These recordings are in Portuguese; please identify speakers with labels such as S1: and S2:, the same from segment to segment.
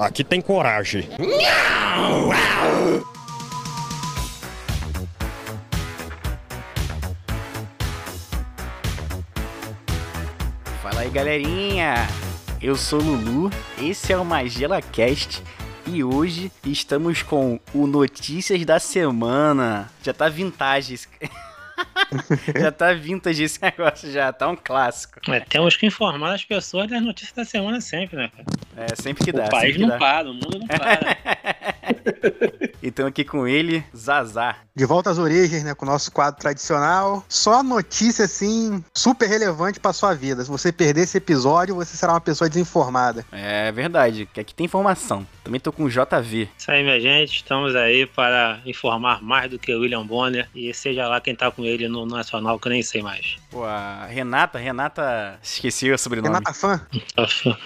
S1: Aqui tem coragem.
S2: Fala aí, galerinha! Eu sou Lulu, esse é o Magela Cast e hoje estamos com o Notícias da Semana. Já tá vintage. já tá vintage esse negócio, já tá um clássico.
S3: É, temos que informar as pessoas das notícias da semana sempre, né, cara?
S2: É, sempre que dá.
S3: o país não
S2: dá.
S3: para, o mundo não para.
S2: Então aqui com ele, Zazá.
S4: De volta às origens, né? Com o nosso quadro tradicional. Só notícia, assim, super relevante pra sua vida. Se você perder esse episódio, você será uma pessoa desinformada.
S2: É verdade, que aqui tem informação. Também tô com o JV.
S3: Isso aí, minha gente, estamos aí para informar mais do que o William Bonner e seja lá quem tá com ele no Nacional, que eu nem sei mais.
S2: Pô, a Renata, Renata, esqueci o sobrenome.
S4: Renata Fã?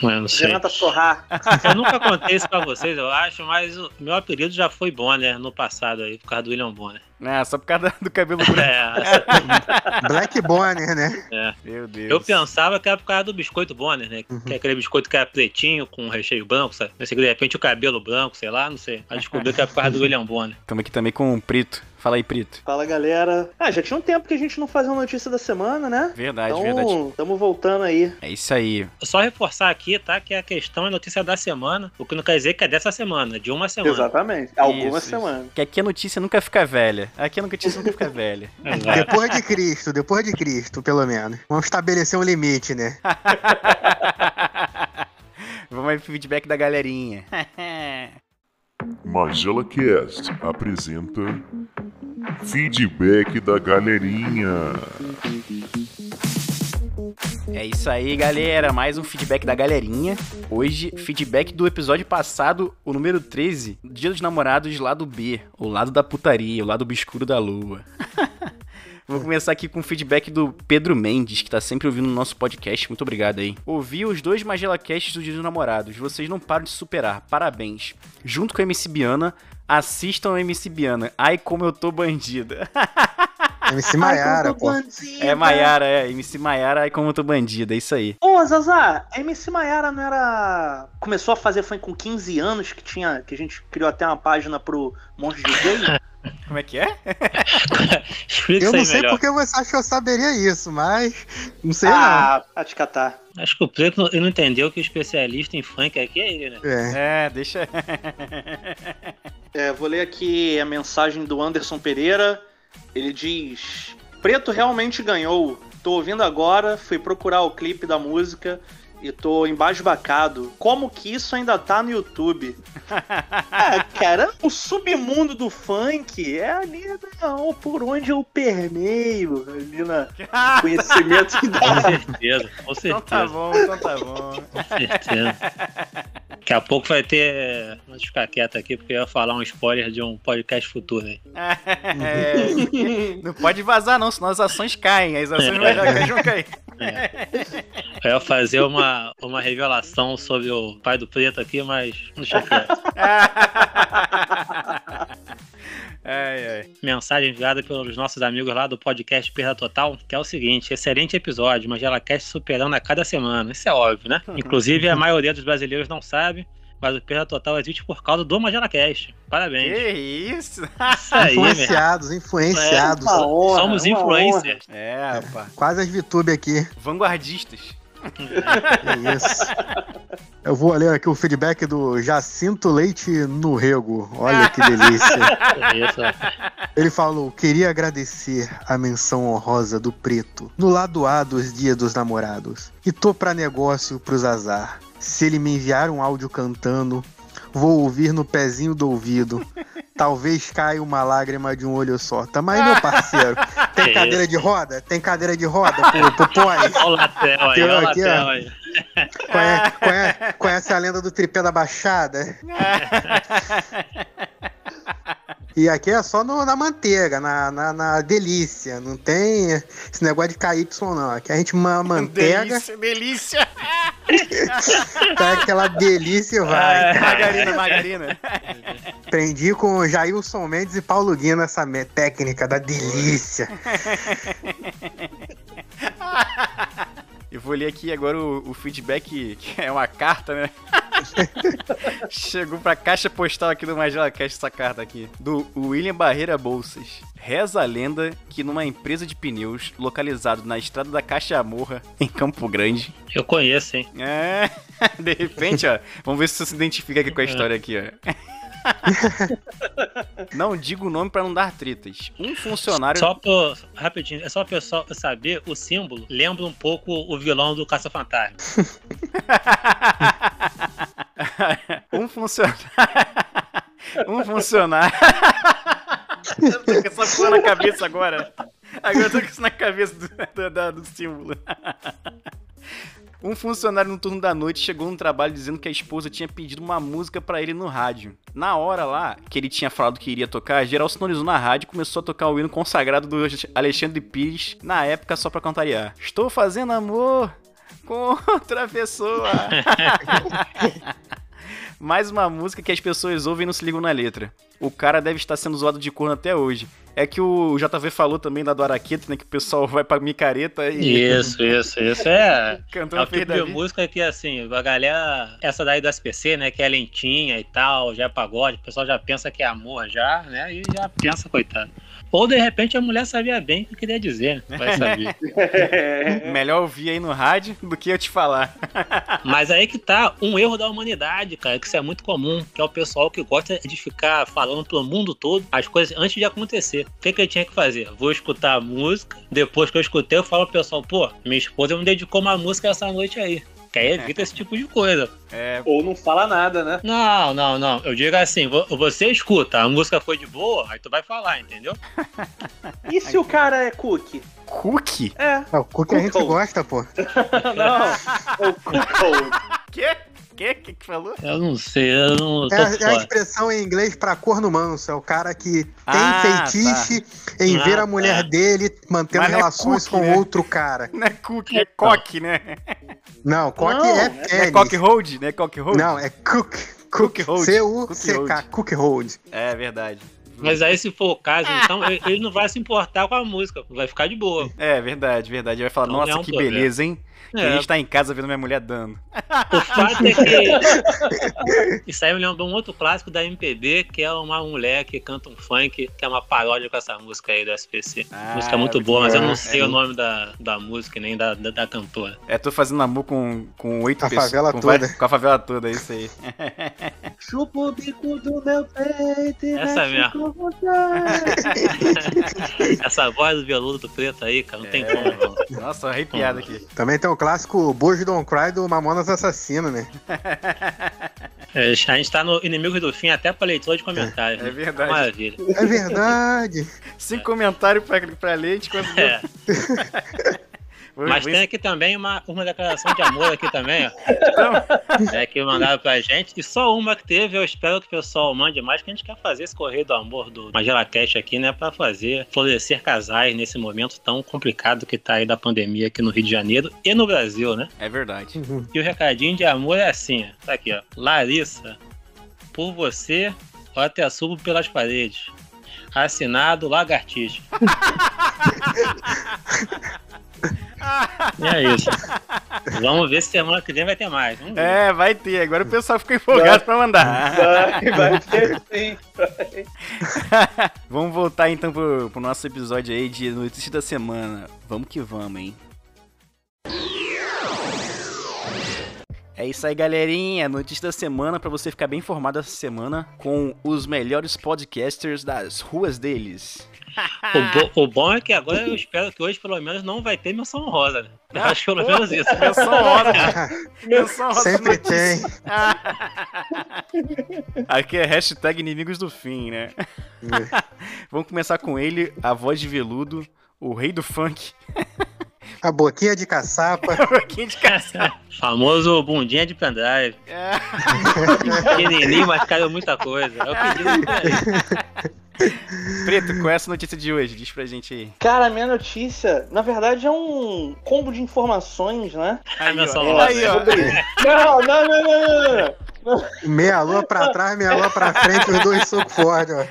S3: Eu não sei.
S5: Renata Sorrar.
S3: Eu nunca contei isso pra vocês, eu acho, mas o meu apelido já foi Bonner no passado aí, por causa do William Bonner.
S2: É, só por causa do cabelo branco.
S3: É,
S4: Black Bonner, né?
S3: é.
S2: Meu Deus.
S3: Eu pensava que era por causa do biscoito Bonner, né? Que é aquele biscoito que era pretinho, com recheio branco, sabe? Pensei que de repente o cabelo branco, sei lá, não sei. Aí descobri que era por causa do William Bonner.
S2: Estamos aqui também com o Prito. Fala aí, Prito.
S5: Fala galera. Ah, já tinha um tempo que a gente não fazia uma notícia da semana, né?
S2: Verdade, verdade.
S5: Então, estamos voltando aí.
S2: É isso aí.
S3: Só reforçar aqui, tá? Que a questão é notícia da semana, o que não quer dizer que é dessa semana, de uma semana.
S5: Exatamente. Algumas
S2: Isso,
S5: semanas.
S2: Que aqui a notícia nunca fica velha. Aqui a notícia nunca fica velha.
S3: Exato.
S4: Depois de Cristo, depois de Cristo, pelo menos. Vamos estabelecer um limite, né?
S2: Vamos aí pro feedback da galerinha.
S6: Magela Cast apresenta Feedback da Galerinha.
S2: É isso aí, galera. Mais um feedback da galerinha. Hoje, feedback do episódio passado, o número 13, Dia dos Namorados, lado B, o lado da putaria, o lado obscuro da lua. Vou começar aqui com o feedback do Pedro Mendes, que tá sempre ouvindo o nosso podcast. Muito obrigado aí. Ouvi os dois Magela Casts do Dia dos Namorados. Vocês não param de superar. Parabéns. Junto com a MC Biana, assistam a MC Biana. Ai, como eu tô bandida.
S4: MC Maiara, pô.
S2: É Maiara, é. MC Maiara, ai, como eu tô bandida. É isso aí.
S5: Ô, Zazá, a MC Maiara não era. Começou a fazer funk com 15 anos, que tinha. Que a gente criou até uma página pro Monte de Gay.
S2: Como é que é?
S3: Explica
S4: Eu não
S3: aí
S4: sei
S3: melhor.
S4: porque você acha que eu saberia isso, mas não sei
S5: ah, a te catar.
S3: Acho que o Preto não- ele não entendeu que o especialista em funk aqui é ele, né?
S4: não. É.
S2: É, deixa.
S5: É, vou ler aqui a mensagem do Anderson Pereira. Ele diz: Preto realmente ganhou. Tô ouvindo agora, fui procurar o clipe da música e tô embasbacado. Como que isso ainda tá no YouTube? ah, cara, o submundo do funk é ali não, por onde eu permeio, ali na conhecimento
S3: Com
S5: da.
S3: certeza, com
S2: Então tá
S3: certeza,
S2: bom, então tá bom.
S3: com certeza. Daqui a pouco vai ter. Vamos ficar quieto aqui, porque eu ia falar um spoiler de um podcast futuro aí.
S2: É, não pode vazar, não, senão as ações caem. As ações vai- vão cair.
S3: Eu ia fazer uma, uma revelação sobre o pai do preto aqui, mas deixa quieto.
S2: Ai, ai.
S3: Mensagem enviada pelos nossos amigos lá do podcast Perda Total, que é o seguinte: excelente episódio, mas ela quer superando a cada semana. Isso é óbvio, né? Inclusive, a maioria dos brasileiros não sabe, mas o Perda Total existe por causa do Magela Cast. Parabéns.
S2: Que isso?
S3: Isso aí.
S4: Influenciados, influenciados.
S5: Uma honra,
S3: Somos
S5: uma
S3: influencers.
S2: É, rapaz.
S4: Quase as VTube aqui.
S2: Vanguardistas.
S4: É isso. Eu vou ler aqui o feedback do Jacinto Leite no Rego. Olha que delícia. Ele falou: queria agradecer a menção honrosa do preto no lado A dos dias dos namorados. E tô pra negócio pros azar. Se ele me enviar um áudio cantando, vou ouvir no pezinho do ouvido. Talvez caia uma lágrima de um olho só. Tamo aí, meu parceiro. Tem
S3: Que
S4: cadeira de roda? Tem cadeira de roda pro, pro?
S3: Olha o Latel aí, olha o. Latel aí.
S4: Conhece, conhece- conhece a lenda do tripé da Baixada? E aqui é só no- na manteiga, na, na, na delícia. Não tem esse negócio de KY, não. Aqui a gente ma manteiga,
S2: Delícia, delícia.
S4: tá aquela delícia e vai.
S2: Margarina, margarina.
S4: Aprendi com Jailson Mendes e Paulo Guino essa técnica da delícia.
S2: Vou ler aqui agora o, o feedback, que é uma carta, né? Chegou pra caixa postal aqui do Magela Cast essa carta aqui. Do William Barreira Bolsas. Reza a lenda que numa empresa de pneus localizado na estrada da Caixa Morra, em Campo Grande.
S3: Eu conheço, hein?
S2: É, de repente, ó. Vamos ver se você se identifica aqui com a história aqui, ó. não digo o nome para não dar tretas. Um funcionário.
S3: Só pra, rapidinho, é só o pessoal saber, o símbolo lembra um pouco o vilão do Caça-Fantasma.
S2: um funcionário. um funcionário. eu tô com essa porra na cabeça agora. Agora eu tô com isso na cabeça do, do, do, do símbolo. Um funcionário no turno da noite chegou no trabalho dizendo que a esposa tinha pedido uma música para ele no rádio. Na hora lá, que ele tinha falado que iria tocar, geral sonorizou na rádio e começou a tocar o hino consagrado do Alexandre Pires, na época só pra cantariar. Estou fazendo amor com outra pessoa. Mais uma música que as pessoas ouvem e não se ligam na letra. O cara deve estar sendo zoado de corno até hoje. É que o JV falou também da do Araqueta, né? Que o pessoal vai pra micareta e.
S3: Isso, isso, isso. É.
S2: Cantando
S3: é o tipo de música que, assim, a galera. Essa daí do SPC, né? Que é lentinha e tal, já é pagode, o pessoal já pensa que é amor já, né? E já pensa, coitado. Ou de repente a mulher sabia bem o que eu queria dizer, né? Vai saber.
S2: Melhor ouvir aí no rádio do que eu te falar.
S3: Mas aí que tá um erro da humanidade, cara, que isso é muito comum, que é o pessoal que gosta de ficar falando pro mundo todo as coisas antes de acontecer. O que, que eu tinha que fazer? Vou escutar a música, depois que eu escutei, eu falo pro pessoal, pô, minha esposa me dedicou uma música essa noite aí. Que aí evita esse tipo de coisa.
S5: É... Ou não fala nada, né?
S3: Não, não, não. Eu digo assim, você escuta, a música foi de boa, aí tu vai falar, entendeu?
S5: e se o cara é cookie?
S2: Cookie?
S5: É.
S4: Não, o cookie a gente gosta, pô.
S5: não, o cookie.
S2: Quê? quê? O que que falou?
S3: Eu não sei, eu não.
S4: É, é, a expressão em inglês pra corno manso. É o cara que tem ah, feitiço tá. em ah, ver a mulher tá. dele mantendo Mas é relações é cookie, com né? outro cara.
S2: Não é cookie, é coque, né?
S4: Não, coque é pênis.
S2: É cock hold, né? Cock hold?
S4: Não, é cook. Cook hold. C-U-C-K, cook hold.
S2: É verdade.
S3: Mas aí, se for o caso, então, ele não vai se importar com a música, vai ficar de boa.
S2: É, verdade, verdade. Ele vai falar, então, nossa, é um que problema. beleza, hein? É. a gente tá em casa vendo minha mulher dando.
S3: O fato é que. Isso aí me lembra um outro clássico da MPB, que é uma mulher que canta um funk, que é uma paródia com essa música aí do SPC. Ah, música muito boa, mas eu não sei é. o nome da, da música nem da, da, da cantora.
S2: É, tô fazendo amor com, com oito
S4: pessoas. Favela com, toda.
S2: com a favela toda, é isso aí.
S5: Chupa o bico do meu peito.
S3: Essa mesmo. Essa voz do violão do preto aí, cara, não é. tem como.
S2: Não. Nossa, arrepiado aqui.
S4: Também tem o clássico Bojo Don't Cry do Mamonas Assassino, né?
S3: É, a gente tá no Inimigos do Fim até pra leitura de comentários.
S2: É, né? é verdade.
S3: Maravilha.
S4: É verdade.
S2: Sem comentário pra, pra ler, a gente conseguiu. É.
S3: Mas tem aqui também uma, uma declaração de amor aqui também, ó. É que mandaram pra gente. E só uma que teve, eu espero que o pessoal mande mais, que a gente quer fazer esse correio do amor do Magela Cash aqui, né? Pra fazer florescer casais nesse momento tão complicado que tá aí da pandemia aqui no Rio de Janeiro e no Brasil, né?
S2: É verdade.
S3: Uhum. E o recadinho de amor é assim, ó. Tá aqui, ó. Larissa, por você, eu até subo pelas paredes. Assinado Lagartixa. E é isso. Vamos ver se semana que vem vai ter mais.
S2: É, vai ter. Agora o pessoal ficou empolgado vai, pra mandar.
S5: Vai, vai ter sim. Vai.
S2: vamos voltar então pro, pro nosso episódio aí de notícias da semana. Vamos que vamos, hein? É isso aí, galerinha. Notícia da semana para você ficar bem informado essa semana com os melhores podcasters das ruas deles
S3: o, bo o, bom é que agora eu espero que hoje, pelo menos, não vai ter menção rosa. Né? Eu ah, acho pelo menos isso.
S2: Menção rosa. menção rosa.
S4: Sempre tem.
S2: Aqui é hashtag inimigos do fim, né? É. Vamos começar com ele, a voz de veludo, o rei do funk.
S4: A boquinha de caçapa.
S2: A boquinha de caçapa.
S3: Famoso bundinha de pendrive. É. Pequenininho, mas caiu muita coisa. É o pedido
S2: Preto, qual é essa notícia de hoje? Diz pra gente aí.
S5: Cara, a minha notícia, na verdade, é um combo de informações, né?
S3: Aí, ó. Aí, ó.
S5: Não, não, não, não, não, não.
S4: Meia lua pra trás, meia lua pra frente, os dois socos fortes, ó.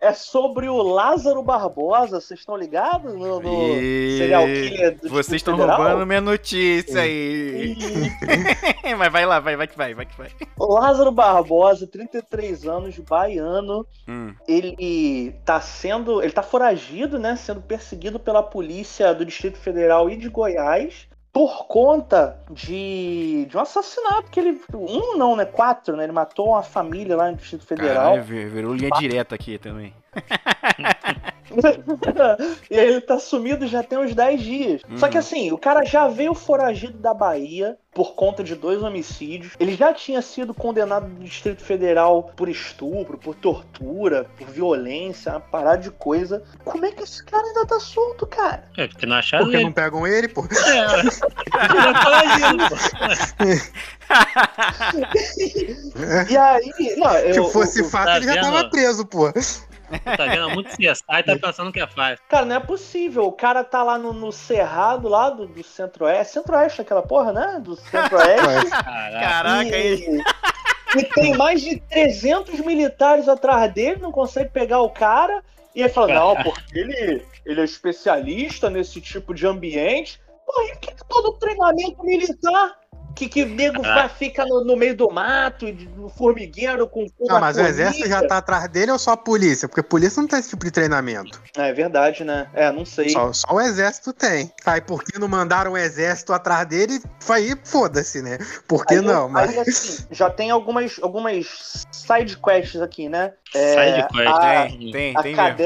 S5: É sobre o Lázaro Barbosa, vocês estão ligados? No, no
S2: E-
S5: serial killer do
S2: Vocês estão roubando minha notícia aí. Mas vai lá, vai, vai que vai, vai que vai.
S5: O Lázaro Barbosa, 33 anos, baiano,
S2: Hum.
S5: ele tá sendo. Ele tá foragido, né? Sendo perseguido pela polícia do Distrito Federal e de Goiás por conta de, de um assassinato que ele. Um não, né? Quatro, né? Ele matou uma família lá no Distrito Federal.
S2: Caralho, vir- virou linha direta aqui também.
S5: e aí ele tá sumido já tem uns 10 dias. Só que
S2: Uhum.
S5: assim, o cara já veio foragido da Bahia por conta de dois homicídios. Ele já tinha sido condenado no Distrito Federal por estupro, por tortura, por violência, uma parada de coisa. Como é que esse cara ainda tá solto, cara?
S3: É, porque não acharam
S4: Porque
S3: ele.
S4: não pegam ele, pô.
S3: É, ele é foragido, pô.
S5: E aí, não, eu,
S4: Se fosse fato,
S3: tá
S4: ele já
S3: vendo?
S4: tava preso, pô.
S3: Tá vendo muito CSI e tá pensando que é fácil.
S5: Cara, não é possível. O cara tá lá no, no Cerrado, lá do, do Centro-Oeste. Centro-Oeste, aquela porra, né? Do Centro-Oeste.
S3: Caraca.
S2: Caraca, aí.
S5: E, e tem mais de 300 militares atrás dele, não consegue pegar o cara. E aí fala, não, porque ele, ele é especialista nesse tipo de ambiente. Pô, e que todo treinamento militar? Que, que nego
S3: Ah.
S5: vai, fica no, no meio do mato, no formigueiro, com
S4: Não, mas o exército já tá atrás dele ou só a polícia? Porque a polícia não tem esse tipo de treinamento.
S5: É verdade, né? É, não sei.
S4: Só, só o exército tem. Aí por que não mandaram o exército atrás dele? Aí foda-se, né? Por que
S5: Aí,
S4: não? Mas
S5: aí, assim, já tem algumas, algumas side quests aqui, né? É,
S3: Sai de coisa.
S5: a-
S2: Tem, tem,
S5: A
S2: tem mesmo.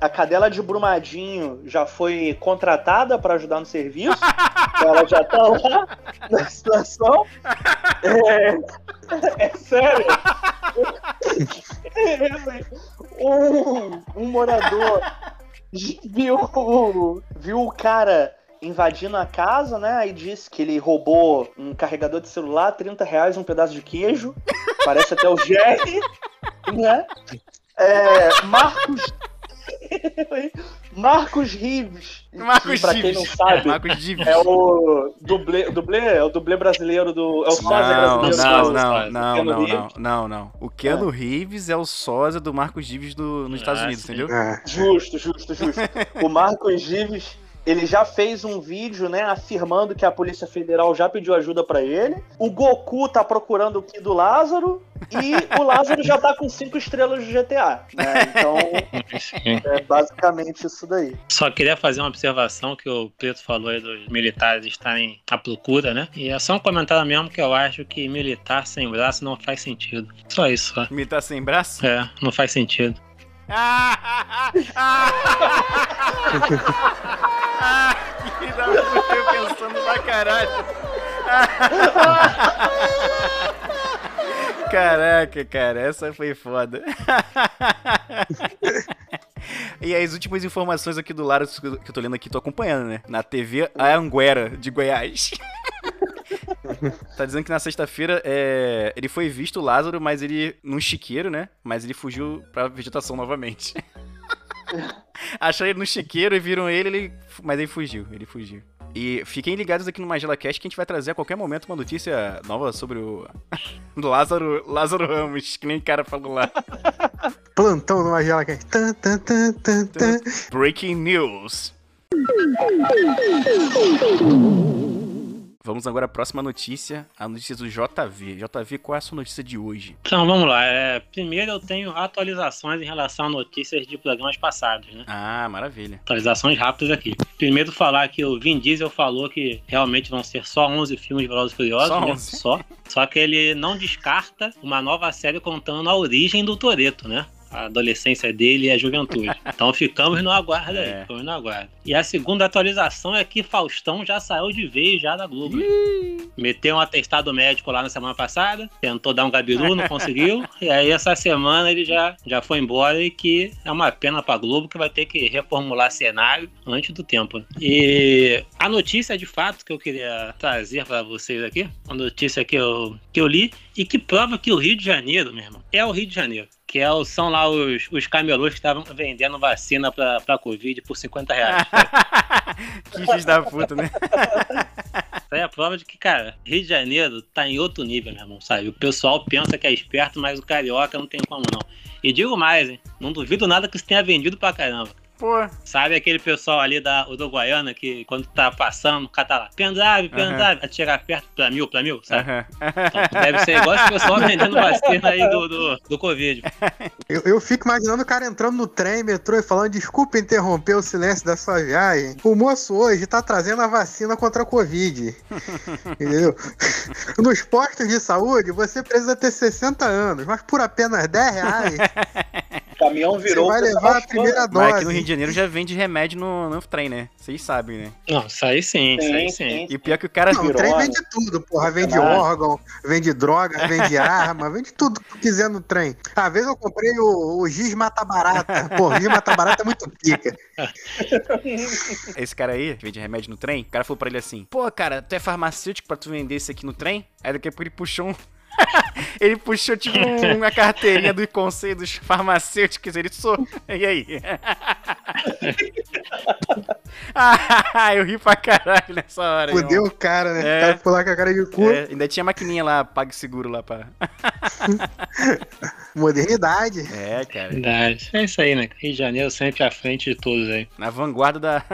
S5: A cadela de Brumadinho já foi contratada para ajudar no serviço. Ela já tá lá na situação. É, é sério. Um, um morador viu, viu o cara invadindo a casa, né? Aí disse que ele roubou um carregador de celular, 30 reais, um pedaço de queijo. Parece até o Jerry, né? É, Marcos. Marcos Rives.
S2: Marcos
S5: que, pra quem não sabe,
S2: Marcos Dives.
S5: é o dublê, dublê, é o dublê brasileiro do. É o sósia
S2: Não,
S5: brasileiro
S2: não,
S5: do-
S2: não, não, não, não, não, não. O Keanu Reeves é o sósia do Marcos Dives do, nos Estados
S3: Ah,
S2: Unidos, entendeu?
S4: É.
S5: Justo, justo, justo. o Marcos Gives, ele já fez um vídeo, né, afirmando que a Polícia Federal já pediu ajuda pra ele. O Goku tá procurando o Ki do Lázaro e o Lázaro já tá com cinco estrelas de GTA, né? Então, é basicamente isso daí.
S3: Só queria fazer uma observação que o Preto falou aí dos militares estarem à procura, né? E é só um comentário mesmo que eu acho que militar sem braço não faz sentido. Só isso, só.
S2: Tá sem braço?
S3: É, não faz sentido.
S2: Ah, que da eu pensando pra caralho. Caraca, cara, essa foi foda. E as últimas informações aqui do lado que eu tô lendo aqui, tô acompanhando, né? Na TV Anguera, de Goiás. tá dizendo que na sexta-feira é, ele foi visto, Lázaro, mas ele num chiqueiro, né? Mas ele fugiu pra vegetação novamente. Acharam ele no chiqueiro e viram ele, ele, mas ele fugiu, ele fugiu. E fiquem ligados aqui no Magela Cast que a gente vai trazer a qualquer momento uma notícia nova sobre o do Lázaro, Lázaro Ramos, que nem o cara falou lá.
S4: Plantão no Magela que tan, tan, tan, tan, tan.
S2: Breaking news. Vamos agora à próxima notícia, a notícia do JV. JV, qual é a sua notícia de hoje?
S3: Então vamos lá. É, primeiro eu tenho atualizações em relação a notícias de programas passados, né?
S2: Ah, maravilha.
S3: Atualizações rápidas aqui. Primeiro falar que o Vin Diesel falou que realmente vão ser só 11 filmes de Velozes e Furiosos,
S2: Só
S3: né?
S2: 11.
S3: Só. Só que ele não descarta uma nova série contando a origem do Toreto, né? A adolescência dele e a juventude. Então ficamos no aguardo aí,
S2: É.
S3: ficamos no aguardo. E a segunda atualização é que Faustão já saiu de vez já da Globo. né? Meteu um atestado médico lá na semana passada, tentou dar um gabiru, não conseguiu. e aí essa semana ele já, já foi embora e que é uma pena pra Globo que vai ter que reformular cenário antes do tempo. E a notícia de fato que eu queria trazer pra vocês aqui, uma notícia que eu, que eu li e que prova que o Rio de Janeiro, meu irmão, é o Rio de Janeiro. Que é, são lá os, os camelôs que estavam vendendo vacina pra, pra Covid por 50 reais.
S2: que filho da puta, né?
S3: Isso aí é a prova de que, cara, Rio de Janeiro tá em outro nível, meu irmão, sabe? O pessoal pensa que é esperto, mas o carioca não tem como não. E digo mais, hein? Não duvido nada que isso tenha vendido pra caramba.
S2: Pô,
S3: Sabe aquele pessoal ali da Uruguaiana que quando tá passando, o cara tá lá, pendrive, pendrive, vai chegar perto pra mil, pra mil, sabe?
S2: aham.
S3: Então, deve ser igual esse pessoal vendendo vacina aí do, do, do Covid.
S4: Eu, eu fico imaginando o cara entrando no trem, metrô e falando: desculpa interromper o silêncio da sua viagem. O moço hoje tá trazendo a vacina contra a Covid. Entendeu? Nos postos de saúde, você precisa ter 60 anos, mas por apenas 10 reais,
S5: O caminhão
S4: você
S5: virou.
S4: vai
S5: o pessoal
S4: levar a primeira
S2: Mas aqui no Rio
S4: dose.
S2: de Janeiro já vende remédio no, no trem, né? Vocês sabem, né?
S3: Não, isso aí sim, isso aí
S5: Sim,
S3: sim.
S5: sim.
S2: E pior que o cara.
S4: Não, o trem vende tudo, porra. Vende órgão, vende droga, vende arma, vende tudo que tu quiser no trem. Às vezes eu comprei o, o Giz Mata Barata. Pô, o Giz Mata Barata é muito pica.
S2: Esse cara aí, que vende remédio no trem, o cara falou pra ele assim: Pô, cara, tu é farmacêutico pra tu vender isso aqui no trem? Aí daqui a pouco ele puxou um. ele puxou tipo um- uma carteirinha do conselho dos farmacêuticos. Ele sou. E aí? ah, eu ri pra caralho nessa hora.
S4: Fudeu
S2: irmão.
S4: o cara, né?
S2: É.
S4: O cara ficou lá com a cara de cu.
S2: É, ainda tinha maquininha lá, pague seguro lá pra.
S4: Modernidade.
S2: É, cara.
S3: Verdade. É isso aí, né? Rio de Janeiro sempre à frente de todos aí.
S2: Na vanguarda da-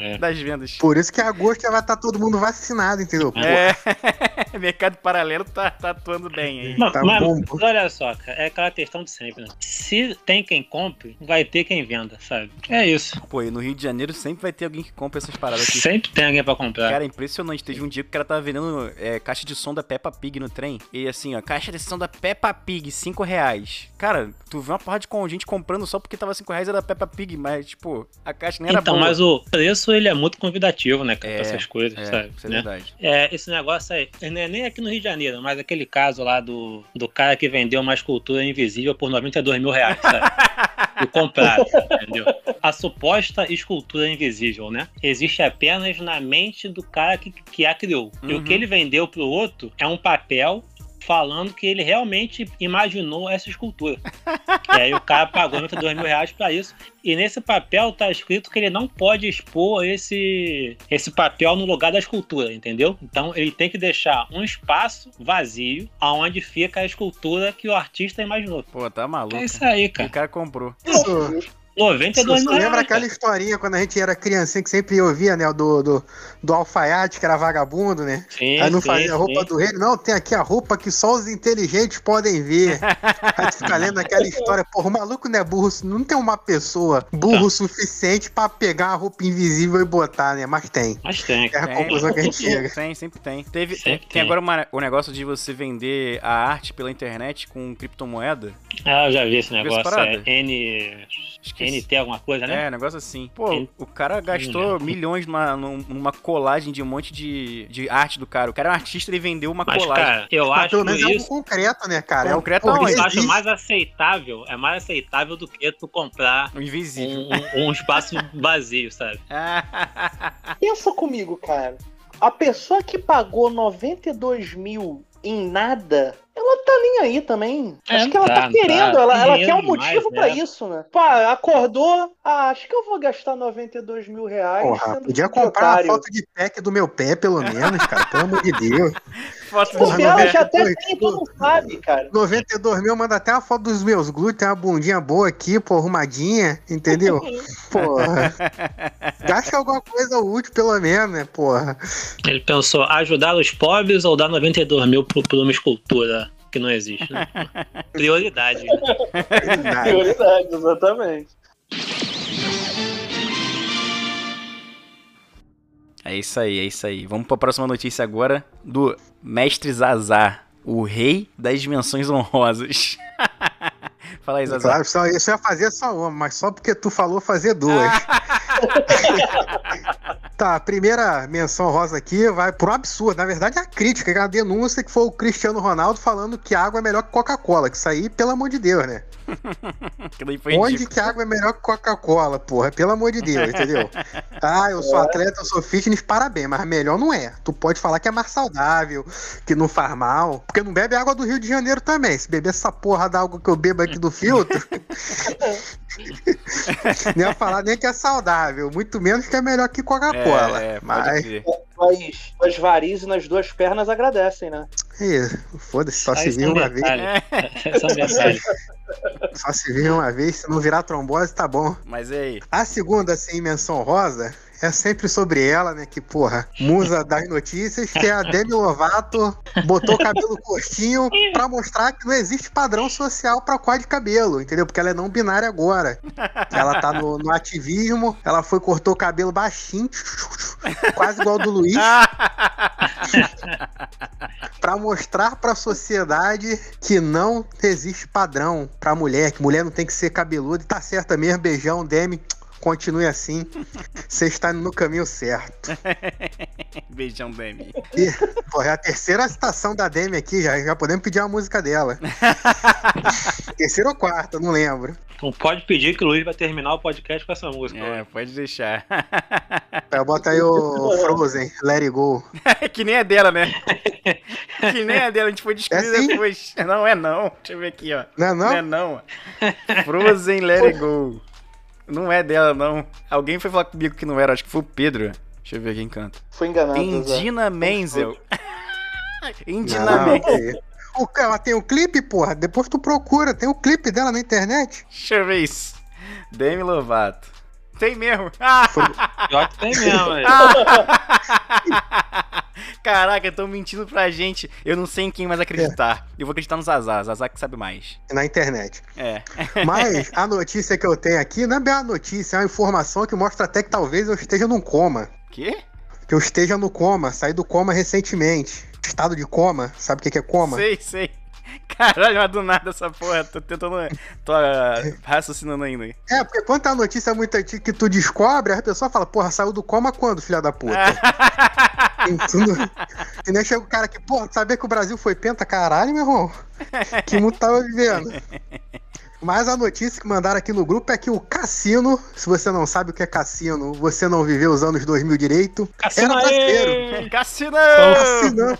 S3: É.
S2: das vendas.
S4: Por isso que agosto já vai estar todo mundo vacinado, entendeu? Pô,
S2: É, mercado paralelo tá, tá atuando bem aí.
S3: Mas,
S4: Tá
S3: mas-
S4: bom.
S3: mas olha só, cara, é aquela questão de sempre, né? Se tem quem compre, vai ter quem venda, sabe? É isso.
S2: Pô, e no Rio de Janeiro sempre vai ter alguém que compra essas paradas aqui.
S3: Sempre tem alguém pra comprar.
S2: Cara, impressionante. Teve um dia que o cara tava vendendo é, caixa de som da Peppa Pig no trem. E assim, ó, caixa de som da Peppa Pig, 5 reais. Cara, tu vê uma porra de gente comprando só porque tava 5 reais era da Peppa Pig, mas, tipo, a caixa nem era
S3: então,
S2: boa.
S3: mas o preço ele é muito convidativo, né, cara,
S2: É,
S3: pra essas coisas,
S2: É,
S3: sabe?
S2: isso é
S3: né?
S2: verdade.
S3: É, esse negócio aí, não é nem aqui no Rio de Janeiro, mas aquele caso lá do, do cara que vendeu uma escultura invisível por 92 mil reais, sabe? E compraram, entendeu? A suposta escultura invisível, né? Existe apenas na mente do cara que, que a criou. E
S2: Uhum.
S3: o que ele vendeu pro outro é um papel falando que ele realmente imaginou essa escultura. e aí o cara pagou 92 mil reais pra isso. E nesse papel tá escrito que ele não pode expor esse, esse papel no lugar da escultura, entendeu? Então ele tem que deixar um espaço vazio aonde fica a escultura que o artista imaginou.
S2: Pô, tá maluco.
S3: É isso aí,
S2: E
S3: cara.
S2: o cara comprou.
S4: Isso,
S3: 92
S4: isso
S3: mil
S4: lembra aquela
S3: cara.
S4: historinha quando a gente era criancinha que sempre ouvia, né? Do, do, do alfaiate, que era vagabundo, né?
S3: Sim,
S4: Aí não
S3: sim,
S4: fazia a roupa
S3: sim.
S4: do rei. Não, tem aqui a roupa que só os inteligentes podem ver. Aí tu fica lendo aquela história. Porra, o maluco não é burro. Não tem uma pessoa burro o suficiente pra pegar a roupa invisível e botar, né? Mas tem.
S3: Mas tem.
S4: É a
S2: Tem.
S4: conclusão que a gente chega.
S2: Tem, sempre tem. Teve,
S3: Sempre
S2: tem,
S3: tem.
S2: agora uma- o negócio de você vender a arte pela internet com criptomoeda.
S3: Ah, eu já vi esse negócio. É N...
S2: Esqueci.
S3: NT alguma coisa, né?
S2: É, negócio assim. Pô,
S3: Ele-
S2: o cara gastou milhões numa, num- numa colagem de um monte de, de arte do cara. O cara é um artista e vendeu uma
S3: Mas,
S2: colagem.
S3: cara, eu
S4: Mas
S3: acho
S4: pelo menos é
S3: isso.
S4: concreto, né, cara?
S2: Concreto
S4: é, o-
S2: aonde?
S3: Eu acho mais aceitável, é mais aceitável do que tu comprar
S2: Um invisível.
S3: um, um- um espaço vazio, sabe?
S5: Pensa comigo, cara. A pessoa que pagou 92 mil em nada, ela tá nem aí também.
S3: É,
S5: acho que ela tá,
S3: tá,
S5: querendo,
S3: tá.
S5: ela, ela quer um motivo pra
S3: né?
S5: isso, né? Pá, acordou, ah, acho que eu vou gastar 92 mil reais.
S4: Porra, podia comprar a foto de pack do meu pé, pelo menos, cara. Pelo amor de Deus.
S2: Foto do
S5: já até
S4: Oi,
S5: tem, tu não sabe, cara.
S4: 92 mil, manda até uma foto dos meus glúteos, tem uma bundinha boa aqui, pô, arrumadinha, entendeu? Porra. Gasta alguma coisa útil, pelo menos, né, porra?
S3: Ele pensou ajudar os pobres ou dar 92 mil por, por uma escultura que não existe, né? Prioridade. né?
S4: Verdade.
S5: Prioridade, exatamente.
S2: É isso aí, é isso aí. Vamos pra próxima notícia agora do Mestre Zazar, o rei das dimensões honrosas. Fala aí, Zazar.
S4: Claro, só, ia fazer só uma, mas só porque tu falou fazer duas. Tá, a primeira menção rosa aqui vai pro absurdo. Na verdade, é a crítica, é a denúncia que foi o Cristiano Ronaldo falando que água é melhor que Coca-Cola. Que isso aí, pelo amor de Deus, né? Onde que água é melhor que Coca-Cola, porra? Pelo amor de Deus, entendeu? Ah, eu sou atleta, eu sou fitness, parabéns, mas melhor não é. Tu pode falar que é mais saudável, que não faz mal, porque não bebe água do Rio de Janeiro também. Se beber essa porra da água que eu bebo aqui do filtro, nem ia falar nem que é saudável, muito menos que é melhor que Coca-Cola. É, é, mas...
S5: Mas as varizes nas duas pernas agradecem, né?
S4: Foda-se, só se viu uma vez. É. Só se viu uma vez, se não virar trombose, tá bom.
S2: Mas e aí?
S4: A segunda, assim, menção rosa, é sempre sobre ela, né? Que, porra, musa das notícias, que é a Demi Lovato botou cabelo curtinho pra mostrar que não existe padrão social pra qual de cabelo, entendeu? Porque ela é não binária agora. Ela tá no, no ativismo, ela foi, cortou o cabelo baixinho, quase igual ao do Luiz. pra mostrar pra sociedade que não existe padrão pra mulher, que mulher não tem que ser cabeluda e tá certa mesmo. Beijão, Demi. Continue assim. Você está no caminho certo.
S2: Beijão, Demi.
S4: E, porra, é a terceira citação da Demi aqui, já, já podemos pedir a música dela. terceira ou quarta, não lembro.
S3: Não pode pedir que o Luiz vai terminar o podcast com essa música.
S2: É, pode deixar.
S4: Eu boto aí o Frozen, Let It Go.
S2: que nem é dela, né? que nem é dela, a gente foi descobrir é depois. Não é não. Deixa eu ver aqui, ó.
S4: Não é não? Não
S2: é não. Frozen, Let It Go. Não é dela, não. Alguém foi falar comigo que não era, acho que foi o Pedro. Deixa eu ver quem canta.
S5: Foi enganado.
S2: Indina Menzel. Indina Menzel.
S4: O, ela tem o um clipe, porra. Depois tu procura. Tem o um clipe dela na internet.
S2: Deixa eu ver isso. Demi Lovato. Tem mesmo.
S3: Pior que tem mesmo, velho.
S2: Caraca, estão mentindo pra gente. Eu não sei em quem mais acreditar. É. Eu vou acreditar no Zazá. Zazá que sabe mais.
S4: Na internet.
S2: É.
S4: Mas a notícia que eu tenho aqui não é bem uma notícia, é uma informação que mostra até que talvez eu esteja num coma.
S2: Quê?
S4: Que eu esteja no coma. Saí do coma recentemente. Estado de coma. Sabe o que é coma?
S2: Sei, sei. Caralho, mas do nada essa porra. Tô tentando. Tô uh, raciocinando ainda.
S4: É, porque quando tá a notícia muito antiga que tu descobre, a pessoa fala, porra, saiu do coma quando, filha da puta? e nem chega o cara que, porra, sabia que o Brasil foi penta? Caralho, meu irmão. Que mundo tava vivendo. Mas a notícia que mandaram aqui no grupo é que o cassino, se você não sabe o que é cassino, você não viveu os anos 2000 direito,
S2: cassino era brasileiro. Cassino!
S4: Cassino!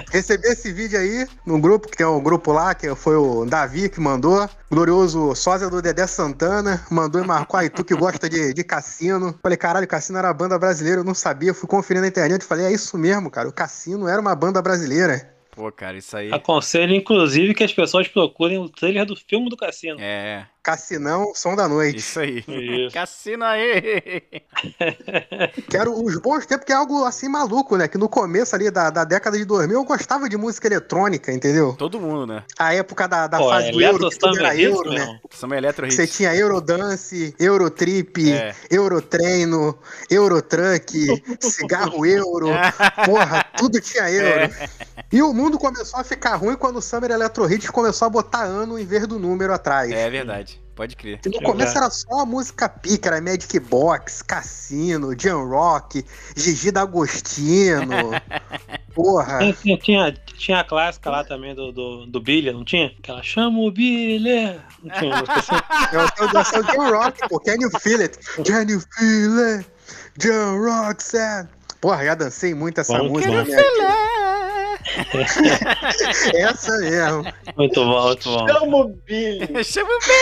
S4: Recebi esse vídeo aí no grupo, que tem um grupo lá, que foi o Davi que mandou. Glorioso sósia do Dedé Santana, mandou e marcou aí, tu que gosta de, de cassino. Falei, caralho, cassino era banda brasileira, eu não sabia. Fui conferir na internet e falei, é isso mesmo, cara, o cassino era uma banda brasileira.
S2: Pô, cara, isso aí.
S3: Aconselho, inclusive, que as pessoas procurem o trailer do filme do Cassino.
S2: É.
S4: Cassinão, som da noite.
S2: Isso aí. Isso. Cassino aí.
S4: Quero os bons tempos, que é algo assim maluco, né? Que no começo ali da, da década de 2000 eu gostava de música eletrônica, entendeu?
S2: Todo mundo, né?
S4: A época da, da Pô, fase é do Euro, que tudo era Euro, né?
S2: Samba Eletro
S4: Você tinha Eurodance, Eurotrip, é. Eurotreino, Eurotruck, Cigarro Euro. Porra, tudo tinha Euro. É. E o mundo começou a ficar ruim quando o Summer Electro Hits começou a botar ano em vez do número atrás.
S2: É verdade. Pode crer.
S4: No começo era só música pica, era Magic Box, Cassino, Jan Rock, Gigi D'Agostino. Porra.
S3: Tinha, tinha, tinha, a clássica lá também do, do, do Billy, não tinha? Aquela chama o Billy. Não tinha música assim.
S4: É o Jan Rock, pô. Can you feel it? Can you feel it? Rock said. Porra, já dancei muito essa Bom, música. Can you feel it? Essa mesmo.
S3: Muito bom, muito bom.
S5: Chama o Billy.
S2: Chama o Billy.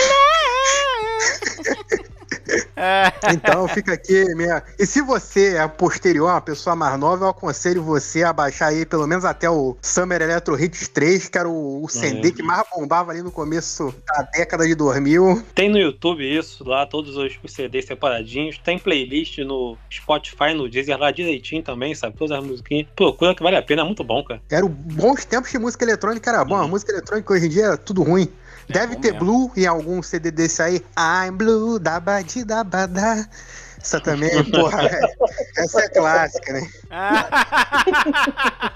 S4: então fica aqui minha. E se você é posterior, uma pessoa mais nova, eu aconselho você a baixar aí pelo menos até o Summer Electro Hits 3, que era o, o CD que mais bombava ali no começo da década de 2000.
S3: Tem no YouTube isso, lá todos os, CDs separadinhos. Tem playlist no Spotify, no Deezer lá direitinho também, sabe? Todas as musiquinhas. Procura que vale a pena, é muito bom, cara.
S4: Era bons tempos de música eletrônica, era bom. Uhum. A música eletrônica hoje em dia é tudo ruim. Deve ter mesmo. Blue em algum CD desse aí. I'm Blue, da badida badá. Essa também, porra, é, essa é clássica, né?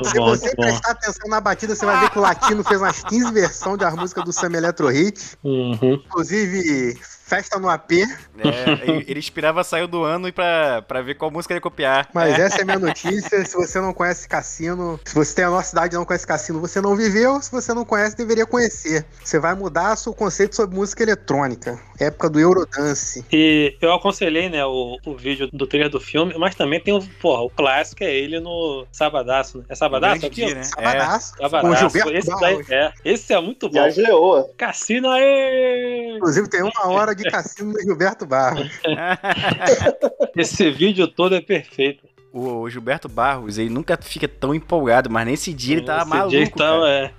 S4: Se bom, você prestar atenção na batida, você vai ver que o Latino fez umas 15 versões da música do Sam Electro Hit.
S3: Uhum.
S4: Inclusive, Festa no AP.
S2: É, ele- esperava sair do ano e pra, pra ver qual música ele ia copiar.
S4: Mas
S2: É.
S4: essa é a minha notícia. Se você não conhece cassino, se você tem a nossa cidade e não conhece cassino, você não viveu. Se você não conhece, deveria conhecer. Você vai mudar seu conceito sobre música eletrônica. Época do Eurodance.
S3: E eu aconselhei, né, o, o vídeo do trailer do filme, mas também tem o, porra, o clássico é ele no Sabadaço, né? É Sabadaço aqui?
S2: dia, né?
S4: Sabadaço. Com
S3: Sabadaço.
S4: Gilberto
S3: Esse, daí, é, esse é muito bom.
S5: Jazz Leoa.
S3: Cassino aí!
S4: Inclusive, tem uma hora de cassino do Gilberto Barros.
S3: Esse vídeo todo é perfeito.
S2: O Gilberto Barros, ele nunca fica tão empolgado, mas nesse dia ele tava
S3: Esse
S2: maluco.
S3: dia, então,
S2: cara.
S3: é.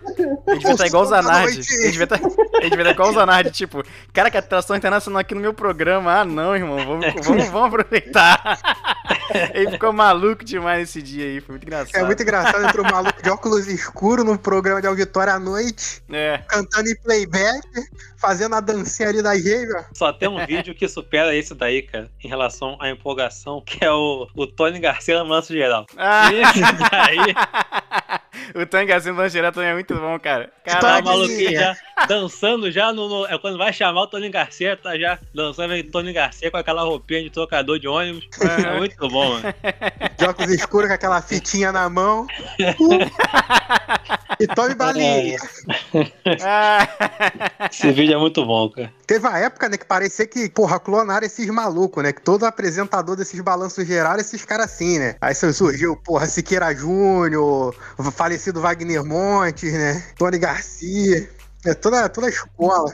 S2: Ele devia estar igual o Zanardi. Ele devia estar ele devia estar igual o Zanardi, tipo, cara, que atração internacional aqui no meu programa. Ah, não, irmão, vamos, vamos, vamos aproveitar. Ele ficou maluco demais nesse dia aí, foi muito engraçado.
S4: É muito engraçado. Entrou um maluco de óculos escuros no programa de auditório à noite,
S2: É.
S4: cantando em playback, fazendo a dancinha ali reis, ó.
S3: Só tem um vídeo que supera esse daí, cara, em relação à empolgação, que é o, o Tony Garcia no Manso Geral.
S2: Ah.
S3: Esse daí,
S2: o Tangazinho Langeira também é muito bom, cara.
S3: tá
S2: Caraca,
S3: maluquinho já dançando já no, no- É quando vai chamar o Tony Garcia, tá já dançando aí Tony Garcia com aquela roupinha de trocador de ônibus. É muito bom, mano.
S4: De óculos escuros com aquela fitinha na mão. e tome balinha.
S3: Esse vídeo é muito bom, cara.
S4: Teve uma época, né, que parecia que, porra, clonaram esses malucos, né? Que todo apresentador desses balanços gerais, esses caras assim, né? Aí surgiu, porra, Siqueira Júnior, o falecido Wagner Montes, né? Tony Garcia. É toda, toda a escola.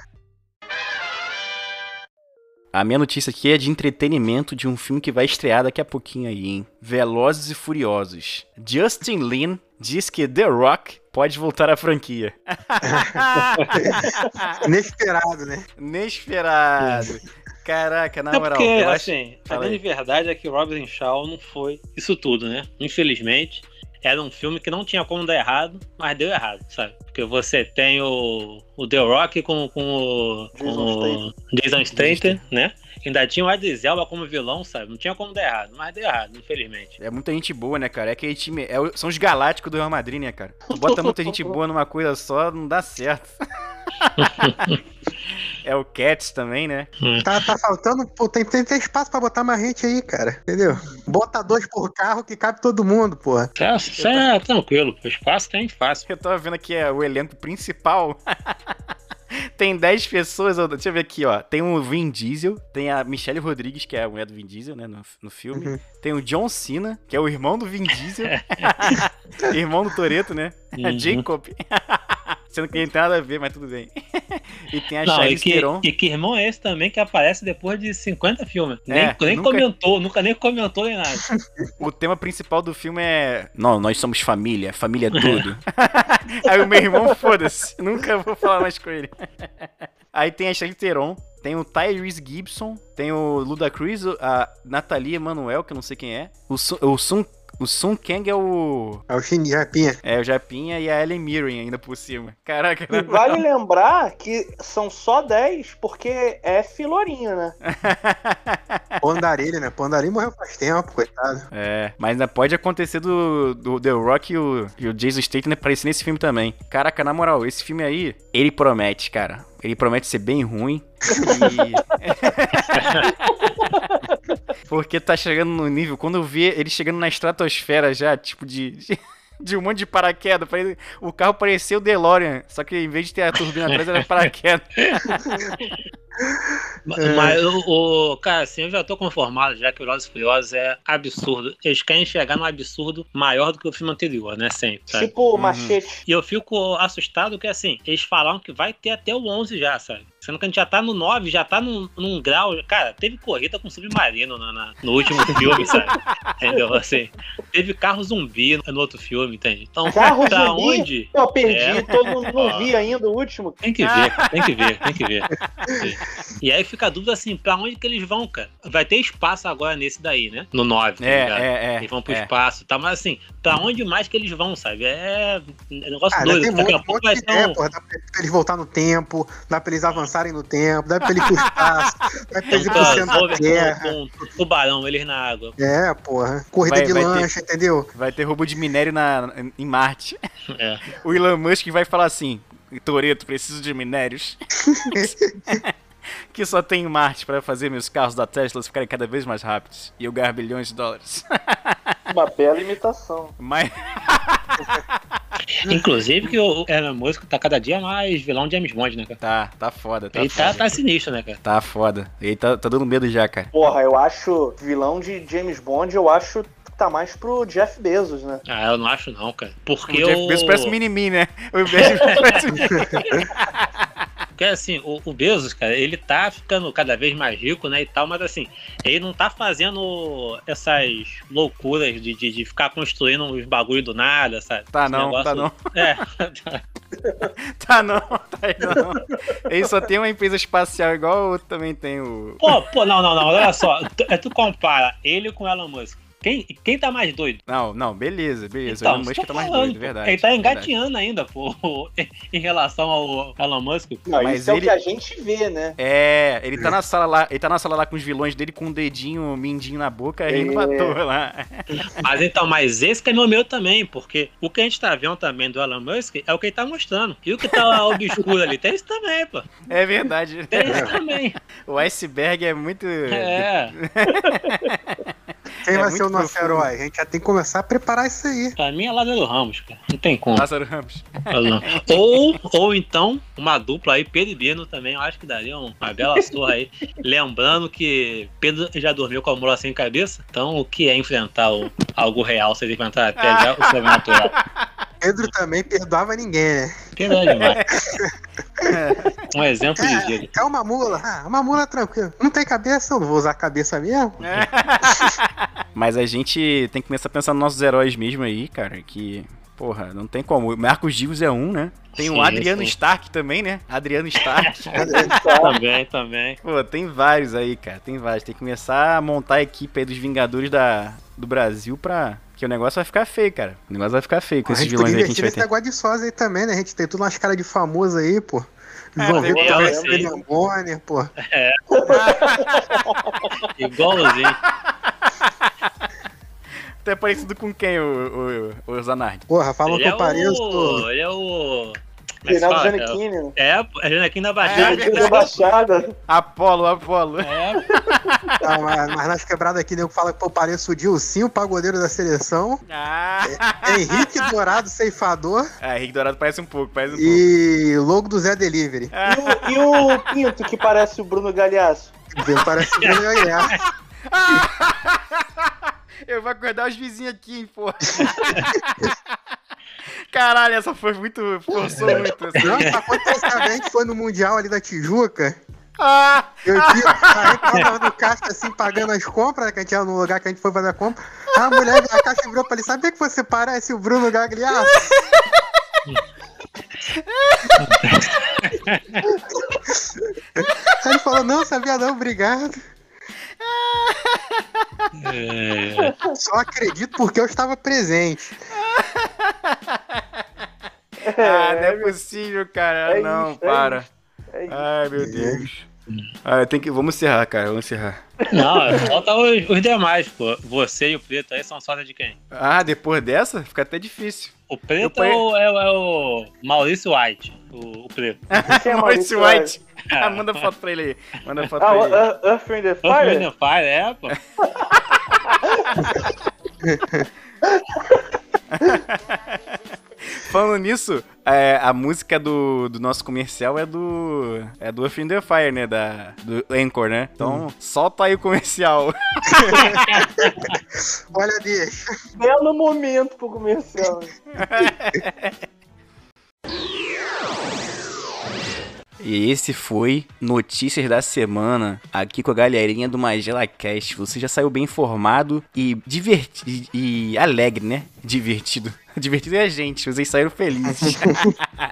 S2: A minha notícia aqui é de entretenimento de um filme que vai estrear daqui a pouquinho aí, hein? Velozes e Furiosos. Justin Lin diz que The Rock pode voltar à franquia.
S4: Inesperado, né?
S2: Inesperado. Caraca, na
S3: É
S2: moral.
S3: porque,
S2: eu acho-
S3: assim, a grande verdade é que o Robin Shaw não foi isso tudo, né? Infelizmente, era um filme que não tinha como dar errado, mas deu errado, sabe? Porque você tem o, o The Rock com, com o, com
S5: Jason
S3: Statham, né? Ainda tinha o Idris Elba como vilão, sabe? Não tinha como dar errado, mas deu errado, infelizmente.
S2: É muita gente boa, né, cara? É aquele time. é são os galácticos do Real Madrid, né, cara? Bota muita gente boa numa coisa só, não dá certo. é o Cats também, né?
S4: Tá, tá faltando, pô, tem, tem, tem espaço pra botar mais gente aí, cara. Entendeu? Bota dois por carro que cabe todo mundo, porra.
S3: É, isso é tranquilo, o espaço tem fácil.
S2: Eu tava vendo aqui é, o elenco principal. tem 10 pessoas. Deixa eu ver aqui, ó. Tem o Vin Diesel, tem a Michelle Rodrigues, que é a mulher do Vin Diesel, né, no, no filme.
S4: Uhum.
S2: Tem o John Cena, que é o irmão do Vin Diesel. irmão do Toreto, né?
S3: Uhum.
S2: Jacob. Sendo que não tem nada a ver, mas tudo bem. e tem a
S3: Não,
S2: Charlize
S3: que,
S2: Theron.
S3: e que irmão é esse também que aparece depois de 50 filmes?
S2: É,
S3: nem nem
S2: nunca-
S3: comentou, nunca nem comentou nem nada.
S2: O tema principal do filme é. Não, nós somos família, família é tudo. Aí o meu irmão, foda-se, nunca vou falar mais com ele. Aí tem a Charlize Theron, tem o Tyrese Gibson, tem o Ludacris, a Nathalie Emanuel, que eu não sei quem é. O Sun, o Sun, o Sun Kang é o.
S4: É o Shinji Rapinha.
S2: É o Japinha e a Ellen Mirren ainda por cima. Caraca,
S5: E vale lembrar que são só 10 porque é filorinha, né?
S4: Pondarilha, né? Pondarilha morreu faz tempo, coitado.
S2: É, mas ainda pode acontecer do, do The Rock e o, e o Jason Statham aparecer nesse filme também. Caraca, na moral, esse filme aí, ele promete, cara. Ele promete ser bem ruim. E... Porque tá chegando no nível. Quando eu vi ele chegando na estratosfera já, tipo de. de- De um monte de paraquedas. O carro parecia o DeLorean. Só que em vez de ter a turbina atrás, era paraquedas.
S3: Ma-
S4: É.
S3: Mas o, o- cara, assim, eu já tô conformado já que o Velozes e Furiosos é absurdo. Eles querem chegar num absurdo maior do que o filme anterior, né? Sempre. sabe?
S5: Tipo machete.
S3: E eu fico assustado que, assim, eles falaram que vai ter até o 11 já, sabe? Sendo que a gente já tá no 9, já tá num, num grau. Cara, teve corrida com submarino na- na- no último filme, sabe? Entendeu? Assim, teve carro zumbi no, no outro filme, entende? Então,
S5: Carro
S3: pra
S5: zumbi?
S3: onde?
S5: Eu perdi,
S3: É.
S5: todo mundo não vi ainda o último.
S3: Tem que ver, cara, tem que ver, tem que ver. E aí fica a dúvida assim, pra onde que eles vão, cara? Vai ter espaço agora nesse daí, né? No 9, tá
S2: É,
S3: ligado?
S2: é, é.
S3: Eles vão pro
S2: é.
S3: espaço, tá? Mas assim, pra onde mais que eles vão, sabe? É é negócio
S4: Ah,
S3: doido.
S4: tem
S3: Daqui a pouco
S4: monte
S3: vai
S4: de
S3: ser
S4: ideia,
S3: um...
S4: porra. Dá pra eles voltar no tempo, dá pra eles avançarem no tempo, dá pra eles ir pro espaço, dá pra eles ir pro centro da Terra.
S3: com, com tubarão, eles na água.
S4: É, porra. Corrida
S2: Vai-
S4: de
S2: vai ter-
S4: lancha, entendeu?
S2: Vai ter roubo de minério na, em Marte.
S3: É.
S2: O Elon Musk vai falar assim: Toreto, preciso de minérios. que só tem Marte para fazer meus carros da Tesla ficarem cada vez mais rápidos e eu ganhar bilhões de dólares.
S5: Uma bela imitação.
S2: Mas.
S3: Inclusive que o Elon Musk tá cada dia mais vilão de James Bond, né, cara?
S2: Tá, tá foda. Tá
S3: Ele
S2: foda.
S3: tá, tá sinistro, né, cara?
S2: Tá foda. Ele tá, tá dando medo já, cara.
S5: Porra, eu acho vilão de James Bond, eu acho que tá mais pro Jeff Bezos, né?
S3: Ah, eu não acho não, cara.
S2: O
S3: Porque
S2: Jeff
S3: o...
S2: Bezos parece um mini-me, né? O Jeff Bezos parece
S3: Porque assim, o, o Bezos, cara, ele tá ficando cada vez mais rico, né, e tal, mas assim, ele não tá fazendo essas loucuras de, de, de ficar construindo uns bagulho do nada, sabe?
S2: Tá
S3: Esse
S2: não, tá não.
S3: É,
S2: Tá não, tá aí não. Ele só tem uma empresa espacial igual o outro também tem o.
S3: pô, pô, não, não, não, olha só, tu, tu compara ele com o Elon Musk. Quem, quem tá mais doido?
S2: Não, não, beleza, beleza.
S3: Então,
S2: o Elon Musk tá
S3: tô
S2: mais
S3: falando,
S2: doido,
S3: pô.
S2: verdade.
S3: Ele tá
S2: verdade.
S3: engatinhando ainda, pô, em relação ao Elon Musk.
S5: Não,
S2: Mas
S5: isso é o
S2: ele-
S5: que a gente vê, né?
S2: É, ele tá na sala lá, ele tá na sala lá com os vilões dele com um dedinho mindinho na boca rindo
S5: É.
S2: à toa lá.
S3: Mas então, mas esse que é meu meu também, porque o que a gente tá vendo também do Elon Musk é o que ele tá mostrando. E o que tá obscuro ali, tem isso também, pô.
S2: É verdade.
S3: Tem isso também.
S2: O iceberg é muito.
S3: É.
S4: Quem
S2: É
S4: vai ser o nosso
S2: profundo.
S4: herói? A gente já tem que começar a preparar isso aí.
S3: Pra mim é Lázaro Ramos, cara. Não tem como.
S2: Lázaro Ramos.
S3: ou, ou então, uma dupla aí, Pedro e Bino também, eu acho que daria um- uma bela surra aí. Lembrando que Pedro já dormiu com a mula sem cabeça, então o que é enfrentar o, algo real, se ele enfrentar até já o sobrenatural?
S4: Pedro também perdoava ninguém, né?
S3: É demais. Um exemplo de vida.
S4: É uma mula. Ah, uma mula tranquila. Não tem cabeça, eu não vou usar a cabeça mesmo.
S2: Mas a gente tem que começar a pensar nos nossos heróis mesmo aí, cara, que. Porra, não tem como. O Marcos Divos é um, né? Tem o
S3: Sim,
S2: Adriano
S3: sim.
S2: Stark também, né? Adriano Stark.
S3: Também, também.
S2: Pô, tem vários aí, cara. Tem vários. Tem que começar a montar a equipe aí dos Vingadores da, do Brasil pra. Que o negócio vai ficar feio, cara. O negócio vai ficar feio com
S4: A
S2: esses vilões aí que a gente vai ter.
S4: de sós aí também, né? A gente tem tudo umas caras de famoso aí, pô.
S2: É,
S4: João Vitor, Gabriel
S3: sim.
S4: Bonner, pô.
S3: Igualzinho.
S2: Tu é parecido com quem, o, o, o Zanardi?
S4: Porra, falam
S3: Ele
S4: que
S3: é
S4: eu pareço.
S3: o. Ele é o. É fala, cara?
S5: Giannichini, né?
S3: É, é Janequim da
S2: É,
S3: Baixada.
S5: Time da Baixada.
S2: Apolo, Apolo.
S3: É,
S4: Tá, mas, mas nas quebradas aqui, nego fala que eu pareço o Dilcinho, o pagodeiro da seleção.
S2: Ah,
S4: Henrique Dourado, ceifador.
S2: ah, Henrique Dourado parece um pouco, parece um pouco.
S4: E logo do Zé Delivery.
S5: E o, e o Pinto, que parece o Bruno Galhaço?
S4: Bem Parece o Bruno Galhaço.
S2: Eu vou acordar os vizinhos aqui, hein, porra. Caralho, essa foi muito. Forçou muito. Essa.
S4: Não, a gente foi no Mundial ali da Tijuca.
S2: Ah!
S4: Eu vi, aí tava no caixa assim, pagando as compras, né, que a gente ia no lugar que a gente foi fazer a compra. A mulher da caixa virou pra ele, sabia que você parece o Bruno Gagliasso? Aí ele falou, não, sabia não, obrigado.
S3: é,
S4: Só acredito porque eu estava presente.
S2: Ah, não é possível, cara.
S5: é
S2: não,
S5: isso, é
S2: para.
S5: isso. É isso.
S2: Ai, meu Deus. Ah, tem que... Vamos encerrar, cara. Vamos encerrar.
S3: Não, falta os, os demais, pô. Você e o Preto aí são sócios de quem?
S2: Ah, depois dessa, fica até difícil.
S3: O Preto é, o, é o- é o Maurício White, o, o Preto.
S5: Quem é
S2: Maurício
S5: Maurício
S2: White. Ah, manda foto pra ele aí. Manda foto
S5: Ah,
S2: pra
S5: o
S2: ele.
S5: Earth Earth in the
S3: Fire?
S5: Fire?
S3: Fire, é, pô.
S2: Falando nisso, é, a música do, do nosso comercial é do. É do Earth in the Fire, né? Da, do Anchor, né? Então, solta aí o comercial.
S4: Olha, deixa.
S5: Belo momento pro comercial.
S2: E esse foi Notícias da Semana, aqui com a galerinha do Magela Cast. Você já saiu bem informado e divertido e alegre, né? Divertido. Divertido é a gente, vocês saíram felizes.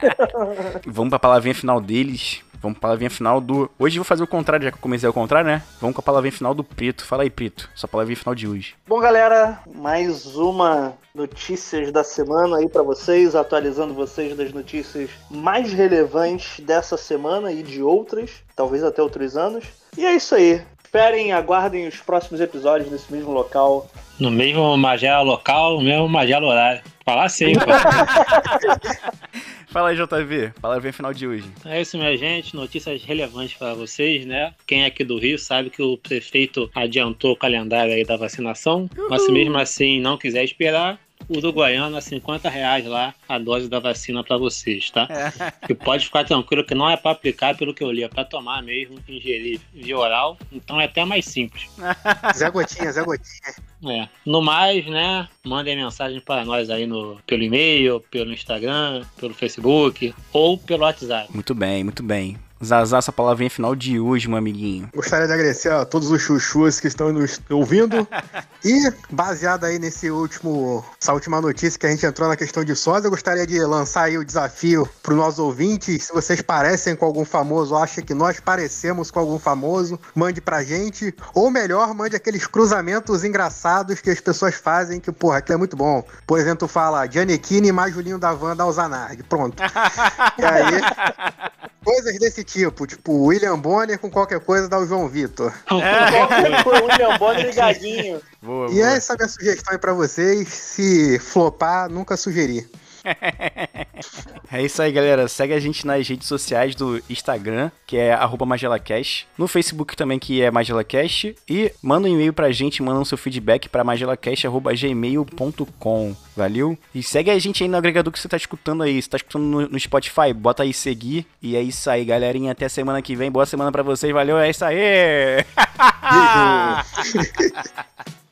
S2: Vamos pra palavrinha final deles. Vamos pra palavrinha final do. Hoje eu vou fazer o contrário, já que eu comecei ao contrário, né? Vamos com a palavrinha final do Preto. Fala aí, Preto. Sua palavrinha final de hoje.
S5: Bom, galera, mais uma notícias da semana aí pra vocês, atualizando vocês das notícias mais relevantes dessa semana e de outras, talvez até outros anos. E é isso aí. Esperem, aguardem os próximos episódios nesse mesmo local.
S3: No mesmo Magela local, no mesmo Magela horário. Falar assim, pô.
S2: Fala aí, JV. Bem final de hoje.
S3: É isso, minha gente. Notícias relevantes para vocês, né? Quem é aqui do Rio sabe que o prefeito adiantou o calendário aí da vacinação. Mas se mesmo assim não quiser esperar, uruguaiana, 50 reais lá a dose da vacina para vocês, tá? É. E pode ficar tranquilo que não é para aplicar, pelo que eu li, é para tomar mesmo, ingerir via oral, então é até mais simples.
S4: Zé Gotinha, Zé Gotinha.
S3: É. No mais, né, mandem mensagem para nós aí no, pelo e-mail, pelo Instagram, pelo Facebook ou pelo WhatsApp.
S2: Muito bem, muito bem. Zazá, essa palavrinha final de hoje, meu amiguinho.
S4: Gostaria de agradecer a todos os chuchus que estão nos ouvindo. e, baseado aí nesse último, essa última notícia que a gente entrou na questão de sós, eu gostaria de lançar aí o desafio para os nossos ouvintes. Se vocês parecem com algum famoso, ou acham que nós parecemos com algum famoso, mande pra gente. Ou melhor, mande aqueles cruzamentos engraçados que as pessoas fazem, que, porra, aquilo é muito bom. Por exemplo, fala Giannichini mais Julinho da Van da Alzanardi. Pronto. e aí, coisas desse tipo, tipo William Bonner com qualquer coisa dá o João Vitor.
S5: É. William Bonner ligadinho.
S4: Boa, e boa. essa é a minha sugestão aí pra vocês. Se flopar, nunca sugerir.
S2: é isso aí, galera. Segue a gente nas redes sociais do Instagram, que é magelacast. No Facebook também, que é magelacast. E manda um e-mail pra gente, manda o seu feedback pra magelacast.gmail.com. Valeu? E segue a gente aí no agregador que você tá escutando aí. Você tá escutando no, no Spotify, bota aí seguir. E é isso aí, galerinha. Até semana que vem. Boa semana pra vocês. Valeu, é isso aí!